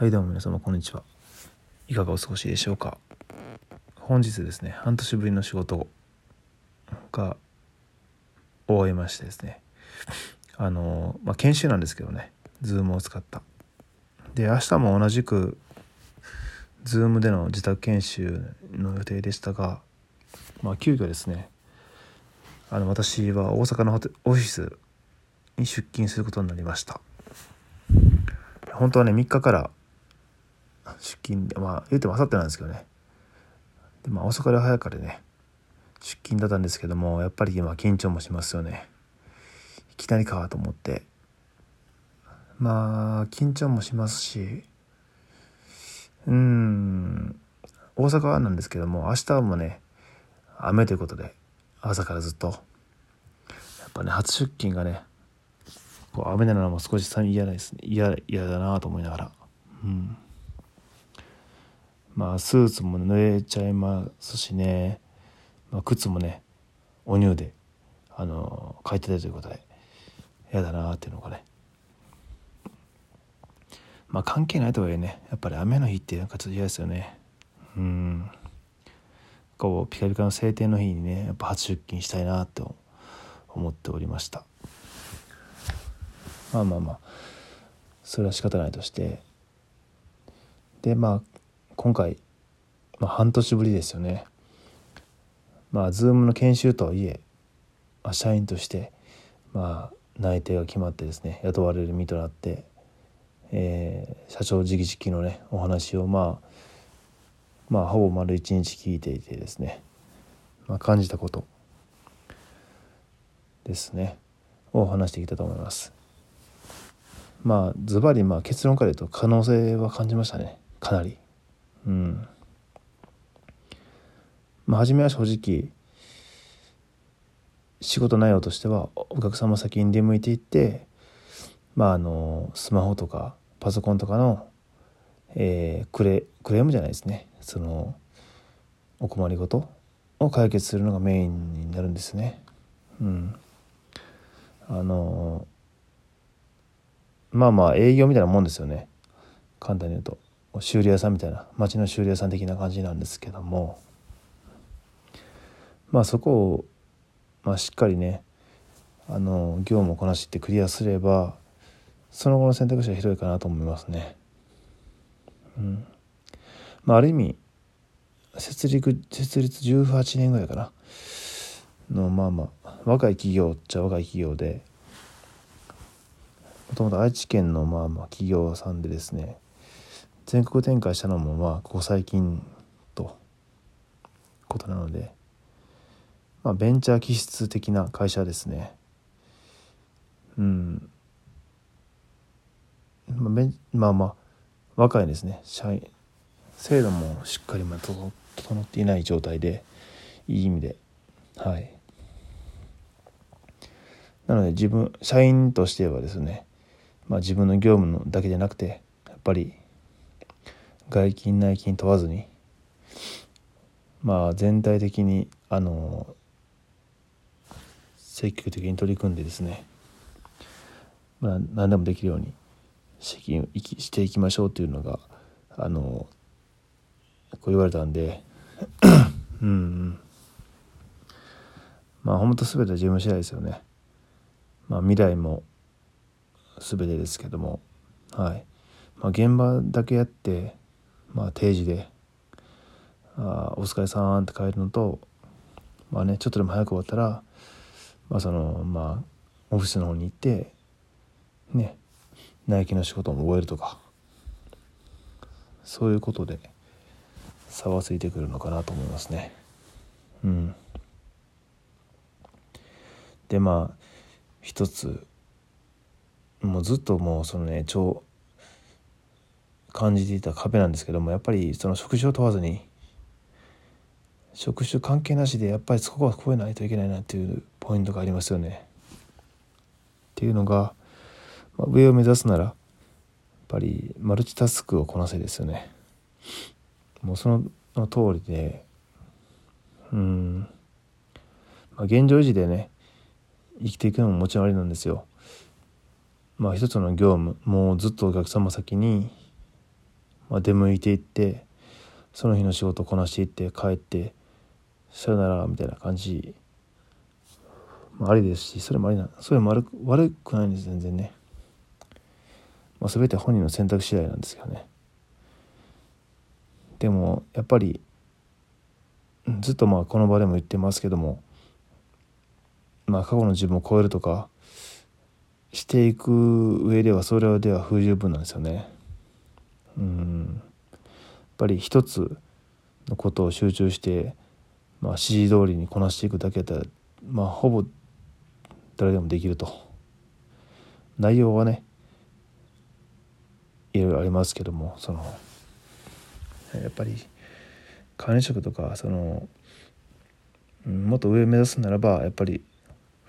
はいどうも皆様こんにちは。いかがお過ごしでしょうか。本日ですね半年ぶりの仕事が終えましてですね。あのまあ研修なんですけどねズームを使った。で明日も同じくズームでの自宅研修の予定でしたがまあ急遽ですねあの私は大阪のオフィスに出勤することになりました。本当はね3日から出勤でまあ言うてもあさってなんですけどね。でまあ遅かれ早かれね出勤だったんですけどもやっぱり今緊張もしますよね。いきなりかと思って。まあ緊張もしますしうん大阪なんですけども明日もね雨ということで朝からずっと。やっぱね初出勤がねこう雨なのも少し嫌ですね。嫌嫌だなと思いながら。うん。まあスーツも濡れちゃいますしね、まあ、靴もねお乳であの書いてたということで嫌だなっていうのがね。まあ関係ないとはいえねやっぱり雨の日ってなんかちょっと嫌ですよね。うん。こうピカピカの晴天の日にねやっぱ初出勤したいなと思っておりました。まあまあまあそれは仕方ないとして。でまあ今回、まあ、半年ぶりですよねまあ Zoom の研修とはいえ、まあ、社員としてまあ内定が決まってですね雇われる身となって、えー、社長直々のねお話をまあまあほぼ丸一日聞いていてですね、まあ、感じたことですねを話していきたいと思います。まあズバリまあ結論から言うと可能性は感じましたねかなり。うんまあ初めは正直仕事内容としてはお客様先に出向いていってまああのスマホとかパソコンとかの、えー、クレクレームじゃないですねそのお困りごとを解決するのがメインになるんですね。うん、あのまあまあ営業みたいなもんですよね簡単に言うと。修理屋さんみたいな町の修理屋さん的な感じなんですけどもまあそこを、まあ、しっかりねあの業務をこなしてクリアすればその後の選択肢は広いかなと思いますね。うんまあ、ある意味設立設立18年ぐらいかなのまあまあ若い企業っちゃ若い企業でもともと愛知県のまあまあ企業さんでですね全国展開したのもまあここ最近とことなので、まあ、ベンチャー気質的な会社ですね。うん。まあ、まあまあ若いですね。社員制度もしっかりま整っていない状態でいい意味ではい。なので自分社員としてはですね、まあ、自分の業務のだけじゃなくてやっぱり外勤内勤問わずにまあ全体的にあの積極的に取り組んでですね、まあ、何でもできるようにしていきましょうというのがあのこう言われたんでうん、まあ本当全て自分次第ですよね。まあ未来も全てですけどもはい。まあ、現場だけやってまあ、定時で「あお疲れさん」って帰るのとまあねちょっとでも早く終わったらまあそのまあオフィスの方に行ってね内勤の仕事も終えるとかそういうことで差はついてくるのかなと思いますね。うん、でまあ一つもうずっともうそのね超感じていた壁なんですけどもやっぱりその職種を問わずに職種関係なしでやっぱりそこは超えないといけないなっていうポイントがありますよね。っていうのが、まあ、上を目指すならやっぱりマルチタスクをこなせですよね。もうその通りでうんまあ現状維持でね生きていくのももちろんありなんですよ。まあ一つの業務もうずっとお客様先にまあ、出向いていってその日の仕事こなしていって帰ってさよならみたいな感じ、まあ、ありですしそれもありなそれも悪く悪くないんです全然ね、まあ、全て本人の選択次第なんですけどね。でもやっぱりずっとまあこの場でも言ってますけどもまあ過去の自分を超えるとかしていく上ではそれでは不十分なんですよね。うんやっぱり一つのことを集中して、まあ、指示通りにこなしていくだけだったら、まあ、ほぼ誰でもできると内容はねいろいろありますけどもそのやっぱり管理職とかそのもっと上を目指すならばやっぱり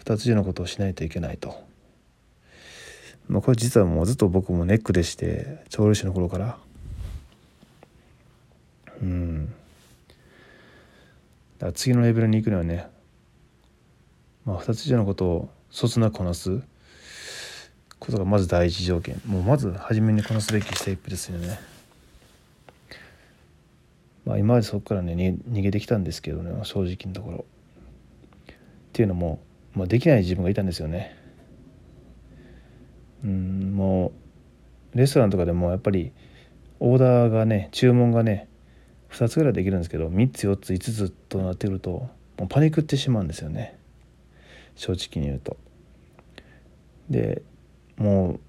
2つ以上のことをしないといけないと。まあ、これ実はもうずっと僕もネックでして調理師の頃から。うん。だから次のレベルに行くにはね、まあ、2つ以上のことをそつなくこなす。ことがまず第一条件。もうまず初めにこなすべきステップですよね。まあ今までそこからね逃げてきたんですけどね正直なところ。っていうのも、まあ、できない自分がいたんですよね。うんもうレストランとかでもやっぱりオーダーがね注文がね2つぐらいできるんですけど3つ4つ5つとなってくるともうパニックってしまうんですよね正直に言うと。でもう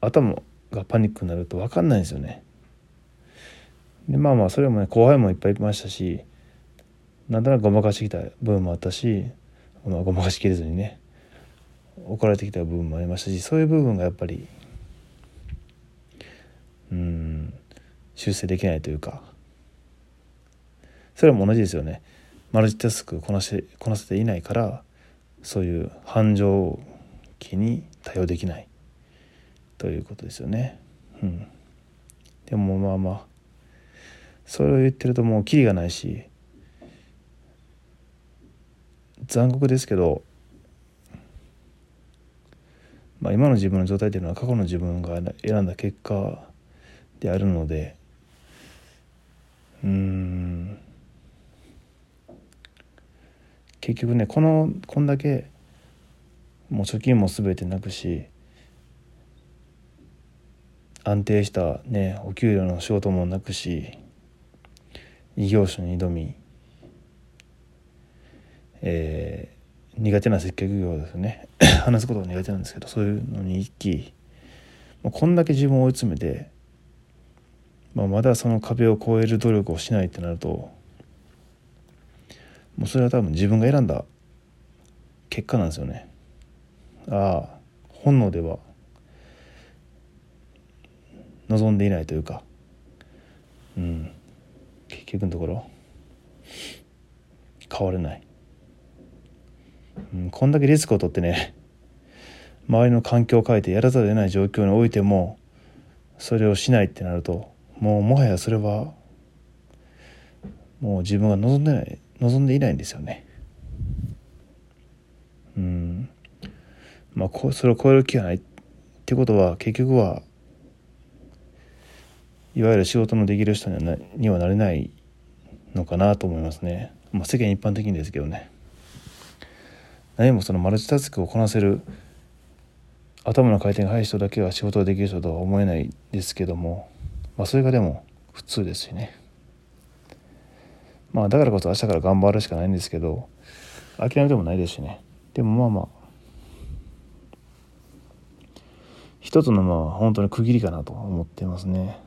頭がパニックになると分かんないんですよね。でまあまあそれもね後輩もいっぱいいましたしなんとなくごまかしてきた部分もあったし、まあ、ごまかしきれずにね怒られてきた部分もありましたしそういう部分がやっぱりうん修正できないというかそれも同じですよね。マルチタスクこなしこなせていないからそういう繁盛期に対応できない。ということですよね。うん、でもまあまあそれを言ってるともうキリがないし残酷ですけどまあ、今の自分の状態というのは過去の自分が選んだ結果であるのでうん。結局ねこのこんだけもう貯金も全てなくし安定したねお給料の仕事もなくし異業種に挑みえー苦手な接客業ですね。話すことが苦手なんですけどそういうのに一気もうこんだけ自分を追い詰めて、まあ、まだその壁を越える努力をしないってなるともうそれは多分自分が選んだ結果なんですよね。ああ本能では望んでいないというかうん結局のところ変われない。うん、こんだけリスクを取ってね周りの環境を変えてやらざるを得ない状況においてもそれをしないってなるともうもはやそれはもう自分が望んでない望んでいないんですよね。うんまあそれを超える気がないってことは結局はいわゆる仕事のできる人にはなにはなれないのかなと思いますね。まあ世間一般的にですけどね。何もそのマルチタスクをこなせる頭の回転が速い人だけが仕事ができる人とは思えないですけども、まあ、それがでも普通ですしね。まあだからこそ明日から頑張るしかないんですけど諦めてもないですしね。でもまあまあ一つのまあ本当に区切りかなと思ってますね。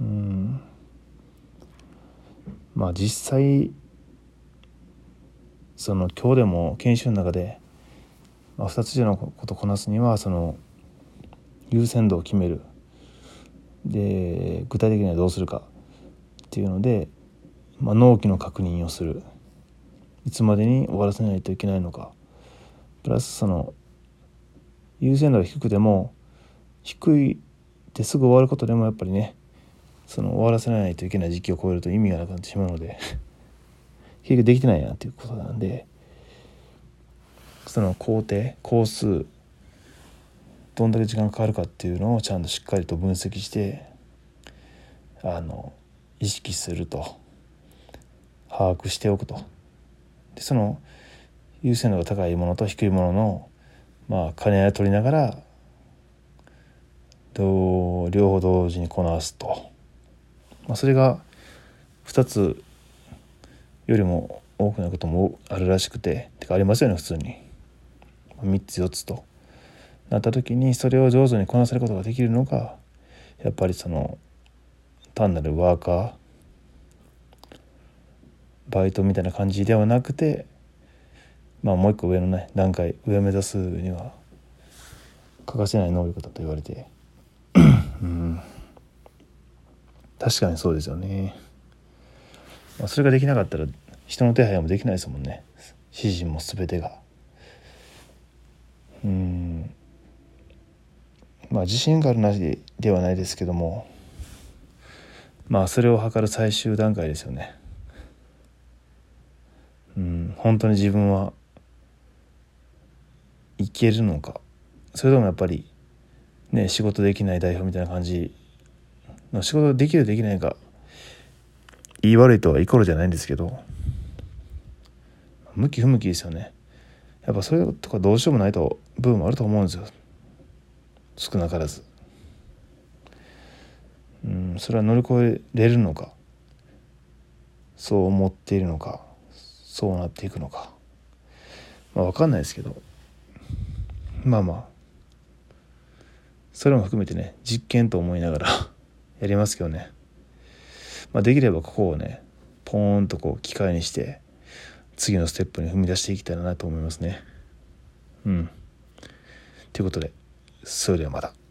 うん。まあ実際その今日でも研修の中で、まあ、2つ以上のことをこなすにはその優先度を決める。で具体的にはどうするか。っていうので、まあ、納期の確認をする。いつまでに終わらせないといけないのか。プラスその優先度が低くても低いってすぐ終わることでもやっぱりねその終わらせないといけない時期を超えると意味がなくなってしまうので。結局できてないなっていうことなんでその工程工数どんだけ時間かかるかっていうのをちゃんとしっかりと分析してあの意識すると把握しておくと。でその優先度が高いものと低いもののまあ兼ね合いを取りながら両方同時にこなすと、まあ、それが2つよりも多くなることもあるらしくててかありますよね普通に。3つ4つと。なった時にそれを上手にこなせることができるのがやっぱりその単なるワーカーバイトみたいな感じではなくてまあもう一個上のね段階上目指すには欠かせない能力だと言われて。うん。確かにそうですよね、まあ、それができなかったら人の手配もできないですもんね。指示も全てが。うん。まあ自信があるなしではないですけども。まあそれを図る最終段階ですよね。うん。本当に自分はいけるのか。それともやっぱりね仕事できない代表みたいな感じ。の仕事できるできないか。言い悪いとはイコールじゃないんですけど向き不向きですよね。やっぱそれとかどうしようもないと部分もあると思うんですよ。少なからず。うんそれは乗り越えれるのかそう思っているのかそうなっていくのか。まあ分かんないですけど。まあまあ。それも含めてね実験と思いながら やりますけどね、まあ、できればここをねポーンとこう機会にして次のステップに踏み出していきたいなと思いますねうんということでそれではまた。